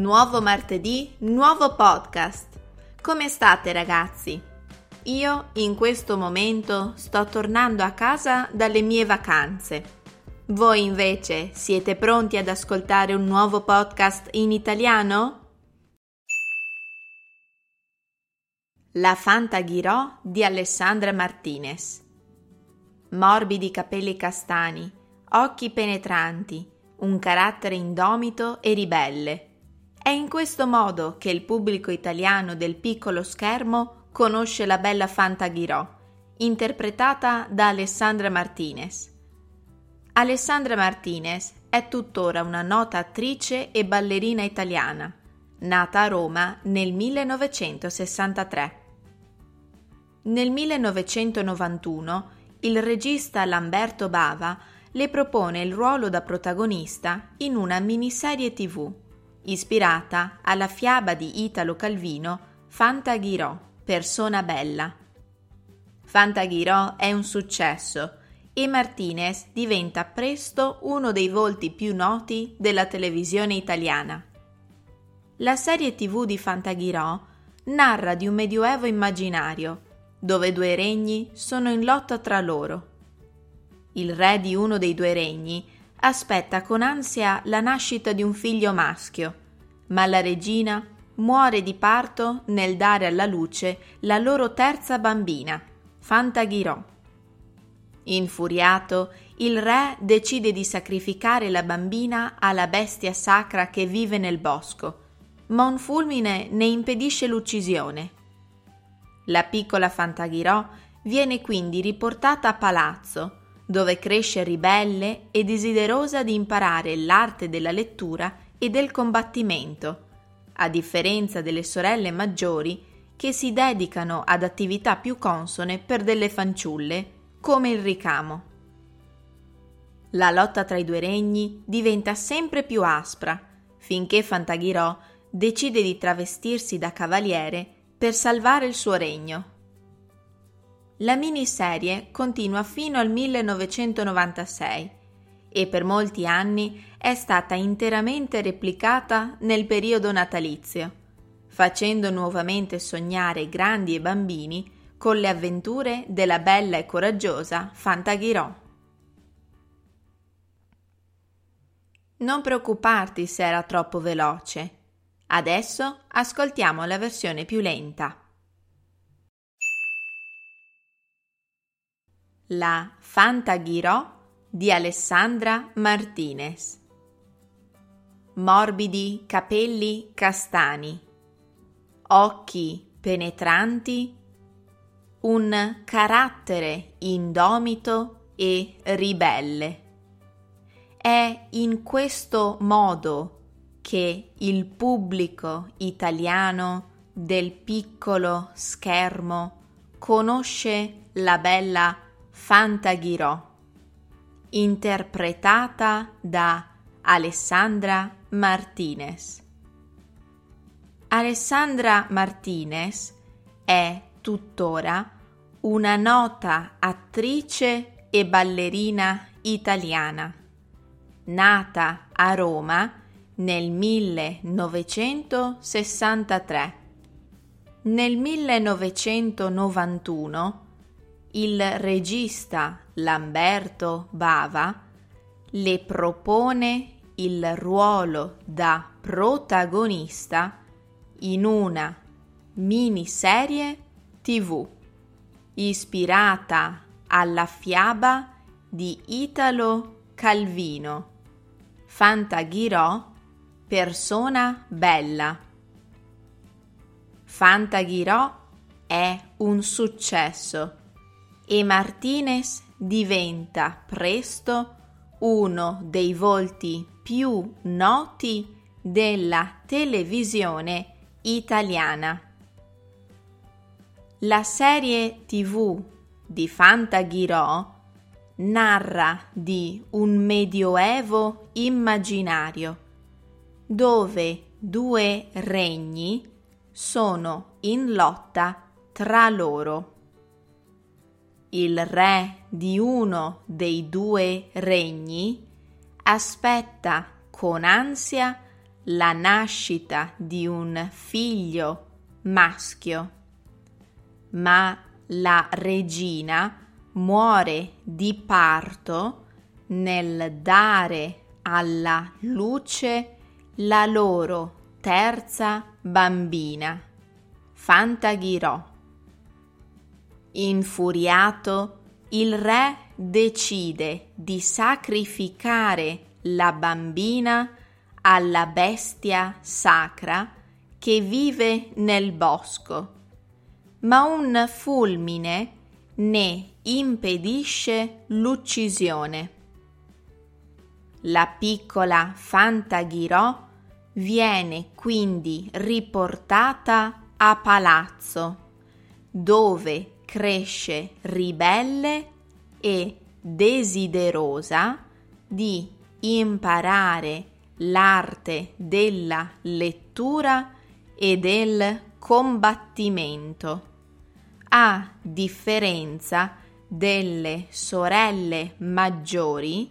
Nuovo martedì, nuovo podcast. Come state ragazzi? Io in questo momento sto tornando a casa dalle mie vacanze. Voi invece siete pronti ad ascoltare un nuovo podcast in italiano? La Fantaghirò di Alessandra Martinez. Morbidi capelli castani, occhi penetranti, un carattere indomito e ribelle è in questo modo che il pubblico italiano del piccolo schermo conosce la bella Fantaghirò, interpretata da Alessandra Martinez. Alessandra Martinez è tuttora una nota attrice e ballerina italiana, nata a Roma nel 1963. Nel 1991 il regista Lamberto Bava le propone il ruolo da protagonista in una miniserie tv ispirata alla fiaba di Italo Calvino Fantaghirò, persona bella. Fantaghirò è un successo e Martinez diventa presto uno dei volti più noti della televisione italiana. La serie tv di Fantaghirò narra di un medioevo immaginario, dove due regni sono in lotta tra loro. Il re di uno dei due regni aspetta con ansia la nascita di un figlio maschio, ma la regina muore di parto nel dare alla luce la loro terza bambina, Fantaghirò. Infuriato, il re decide di sacrificare la bambina alla bestia sacra che vive nel bosco, ma un fulmine ne impedisce l'uccisione. La piccola Fantaghirò viene quindi riportata a palazzo, dove cresce ribelle e desiderosa di imparare l'arte della lettura e del combattimento, a differenza delle sorelle maggiori che si dedicano ad attività più consone per delle fanciulle, come il ricamo. La lotta tra i due regni diventa sempre più aspra, finché Fantaghirò decide di travestirsi da cavaliere per salvare il suo regno. La miniserie continua fino al 1996 e per molti anni è stata interamente replicata nel periodo natalizio, facendo nuovamente sognare grandi e bambini con le avventure della bella e coraggiosa Fantaghirò. Non preoccuparti se era troppo veloce. Adesso ascoltiamo la versione più lenta. La Fantaghirò di Alessandra Martinez. Morbidi capelli castani, occhi penetranti, un carattere indomito e ribelle. È in questo modo che il pubblico italiano del piccolo schermo conosce la bella Fantaghirò, interpretata da Alessandra Martinez. Alessandra Martinez è tuttora una nota attrice e ballerina italiana, nata a Roma nel 1963. Nel 1991 il regista Lamberto Bava le propone il ruolo da protagonista in una miniserie TV ispirata alla fiaba di Italo Calvino, Fantaghirò, persona bella. Fantaghirò è un successo e Martinez diventa presto uno dei volti più noti della televisione italiana. La serie tv di Fantaghirò narra di un medioevo immaginario dove due regni sono in lotta tra loro il re di uno dei due regni aspetta con ansia la nascita di un figlio maschio, ma la regina muore di parto nel dare alla luce la loro terza bambina, Fantaghirò. Infuriato, il re decide di sacrificare la bambina alla bestia sacra che vive nel bosco, ma un fulmine ne impedisce l'uccisione. La piccola Fantaghirò viene quindi riportata a palazzo, dove cresce ribelle e desiderosa di imparare l'arte della lettura e del combattimento, a differenza delle sorelle maggiori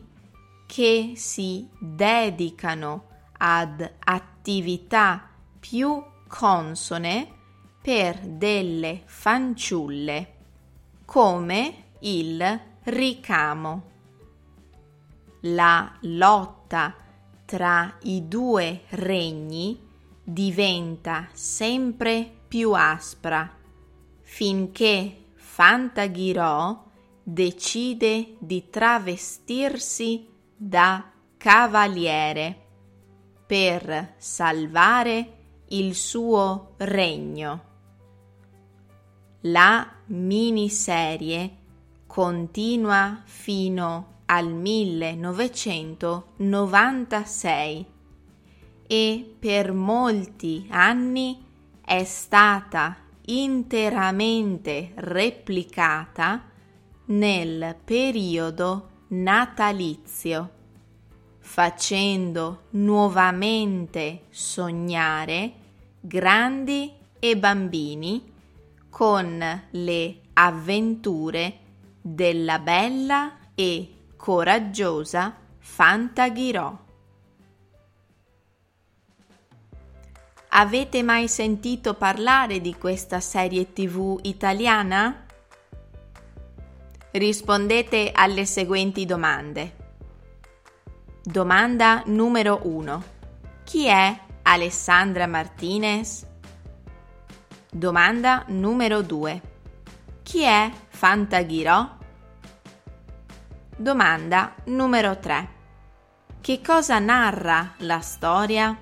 che si dedicano ad attività più consone per delle fanciulle, come il ricamo. La lotta tra i due regni diventa sempre più aspra finché Fantaghirò decide di travestirsi da cavaliere per salvare il suo regno. La miniserie continua fino al 1996 e per molti anni è stata interamente replicata nel periodo natalizio, facendo nuovamente sognare grandi e bambini con le avventure della bella e coraggiosa Fantaghirò. Avete mai sentito parlare di questa serie tv italiana? Rispondete alle seguenti domande. Domanda numero 1. Chi è Alessandra Martinez? Domanda numero 2. Chi è Fantaghirò? Domanda numero 3. Che cosa narra la storia?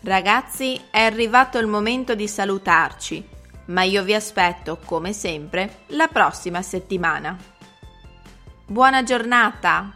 Ragazzi, è arrivato il momento di salutarci, ma io vi aspetto, come sempre, la prossima settimana. Buona giornata!